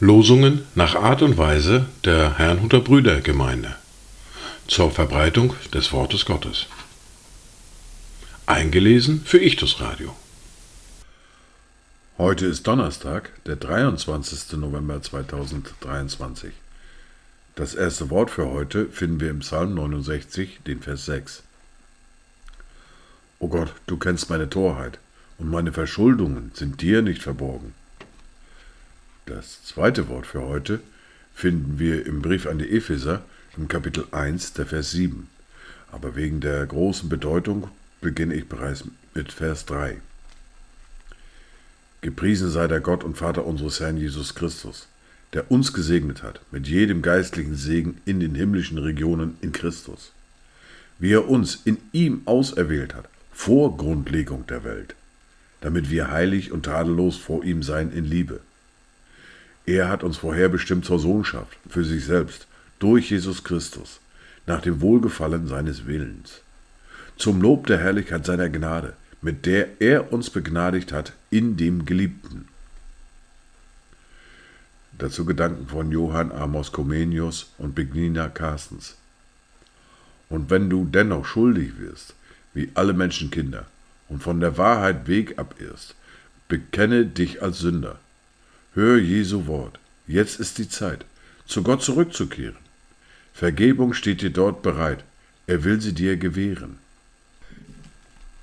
Losungen nach Art und Weise der Herrnhuter Brüdergemeinde zur Verbreitung des Wortes Gottes. Eingelesen für Ichtus Radio. Heute ist Donnerstag, der 23. November 2023. Das erste Wort für heute finden wir im Psalm 69, den Vers 6. O Gott, du kennst meine Torheit, und meine Verschuldungen sind dir nicht verborgen. Das zweite Wort für heute finden wir im Brief an die Epheser im Kapitel 1, der Vers 7. Aber wegen der großen Bedeutung beginne ich bereits mit Vers 3. Gepriesen sei der Gott und Vater unseres Herrn Jesus Christus, der uns gesegnet hat mit jedem geistlichen Segen in den himmlischen Regionen in Christus, wie er uns in ihm auserwählt hat, vor Grundlegung der Welt, damit wir heilig und tadellos vor ihm seien in Liebe er hat uns vorherbestimmt zur Sohnschaft für sich selbst durch Jesus Christus, nach dem Wohlgefallen seines Willens, zum Lob der Herrlichkeit seiner Gnade, mit der er uns begnadigt hat in dem Geliebten. Dazu Gedanken von Johann Amos Comenius und Begnina Carstens. Und wenn du dennoch schuldig wirst, wie alle Menschenkinder, und von der Wahrheit Weg abirrst, bekenne dich als Sünder Hör Jesu Wort. Jetzt ist die Zeit, zu Gott zurückzukehren. Vergebung steht dir dort bereit. Er will sie dir gewähren.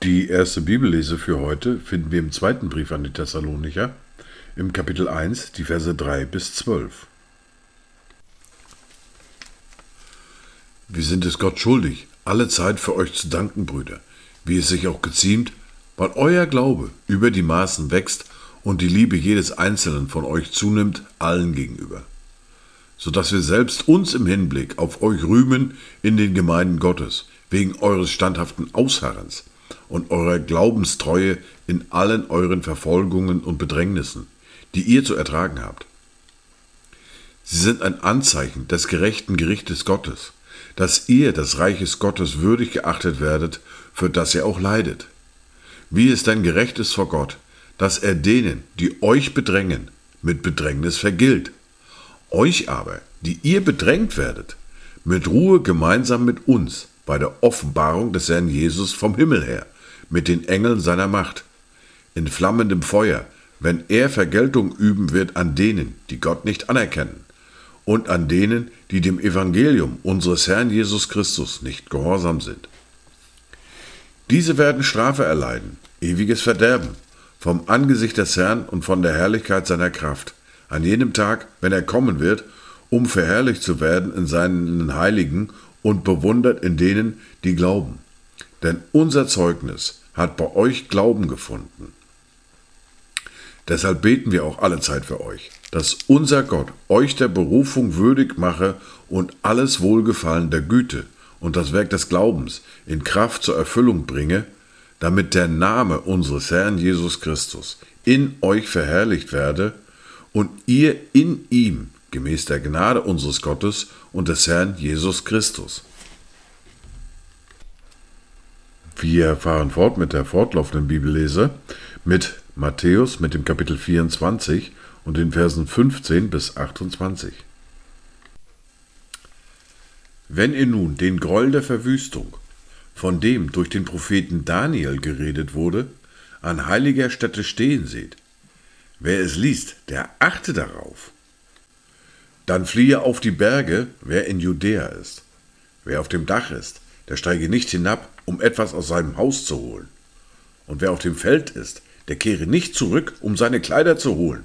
Die erste Bibellese für heute finden wir im zweiten Brief an die Thessalonicher, im Kapitel 1, die Verse 3 bis 12. Wir sind es Gott schuldig, alle Zeit für euch zu danken, Brüder, wie es sich auch geziemt, weil euer Glaube über die Maßen wächst und die Liebe jedes Einzelnen von euch zunimmt allen gegenüber, so dass wir selbst uns im Hinblick auf euch rühmen in den Gemeinden Gottes, wegen eures standhaften Ausharrens und eurer Glaubenstreue in allen euren Verfolgungen und Bedrängnissen, die ihr zu ertragen habt. Sie sind ein Anzeichen des gerechten Gerichtes Gottes, dass ihr des Reiches Gottes würdig geachtet werdet, für das ihr auch leidet. Wie es denn gerecht ist vor Gott, dass er denen, die euch bedrängen, mit Bedrängnis vergilt. Euch aber, die ihr bedrängt werdet, mit Ruhe gemeinsam mit uns bei der Offenbarung des Herrn Jesus vom Himmel her, mit den Engeln seiner Macht, in flammendem Feuer, wenn er Vergeltung üben wird an denen, die Gott nicht anerkennen, und an denen, die dem Evangelium unseres Herrn Jesus Christus nicht gehorsam sind. Diese werden Strafe erleiden, ewiges Verderben, vom Angesicht des Herrn und von der Herrlichkeit seiner Kraft, an jenem Tag, wenn er kommen wird, um verherrlicht zu werden in seinen Heiligen und bewundert in denen, die glauben. Denn unser Zeugnis hat bei euch Glauben gefunden. Deshalb beten wir auch alle Zeit für euch, dass unser Gott euch der Berufung würdig mache und alles Wohlgefallen der Güte und das Werk des Glaubens in Kraft zur Erfüllung bringe, damit der Name unseres Herrn Jesus Christus in euch verherrlicht werde und ihr in ihm gemäß der Gnade unseres Gottes und des Herrn Jesus Christus. Wir fahren fort mit der fortlaufenden Bibellese mit Matthäus mit dem Kapitel 24 und den Versen 15 bis 28. Wenn ihr nun den Groll der Verwüstung von dem durch den Propheten Daniel geredet wurde, an heiliger Stätte stehen seht. Wer es liest, der achte darauf. Dann fliehe auf die Berge, wer in Judäa ist. Wer auf dem Dach ist, der steige nicht hinab, um etwas aus seinem Haus zu holen. Und wer auf dem Feld ist, der kehre nicht zurück, um seine Kleider zu holen.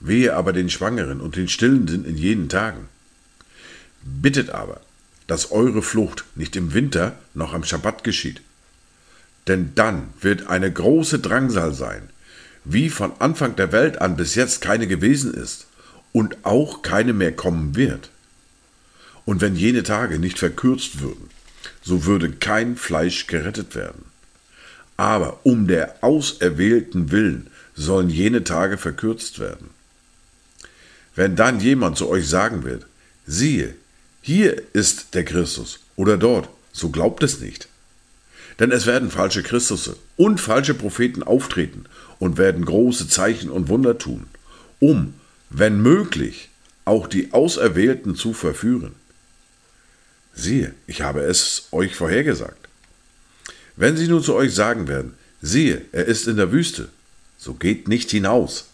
Wehe aber den Schwangeren und den Stillenden in jenen Tagen. Bittet aber, dass eure Flucht nicht im Winter noch am Schabbat geschieht. Denn dann wird eine große Drangsal sein, wie von Anfang der Welt an bis jetzt keine gewesen ist und auch keine mehr kommen wird. Und wenn jene Tage nicht verkürzt würden, so würde kein Fleisch gerettet werden. Aber um der Auserwählten willen sollen jene Tage verkürzt werden. Wenn dann jemand zu euch sagen wird, siehe, hier ist der Christus oder dort, so glaubt es nicht. Denn es werden falsche Christusse und falsche Propheten auftreten und werden große Zeichen und Wunder tun, um, wenn möglich, auch die Auserwählten zu verführen. Siehe, ich habe es euch vorhergesagt. Wenn sie nun zu euch sagen werden, siehe, er ist in der Wüste, so geht nicht hinaus.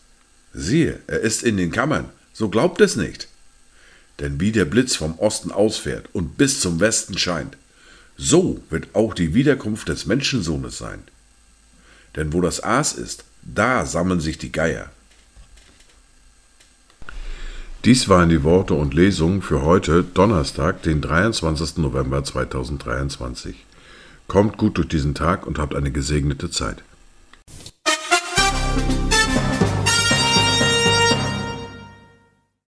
Siehe, er ist in den Kammern, so glaubt es nicht. Denn wie der Blitz vom Osten ausfährt und bis zum Westen scheint, so wird auch die Wiederkunft des Menschensohnes sein. Denn wo das Aas ist, da sammeln sich die Geier. Dies waren die Worte und Lesungen für heute, Donnerstag, den 23. November 2023. Kommt gut durch diesen Tag und habt eine gesegnete Zeit.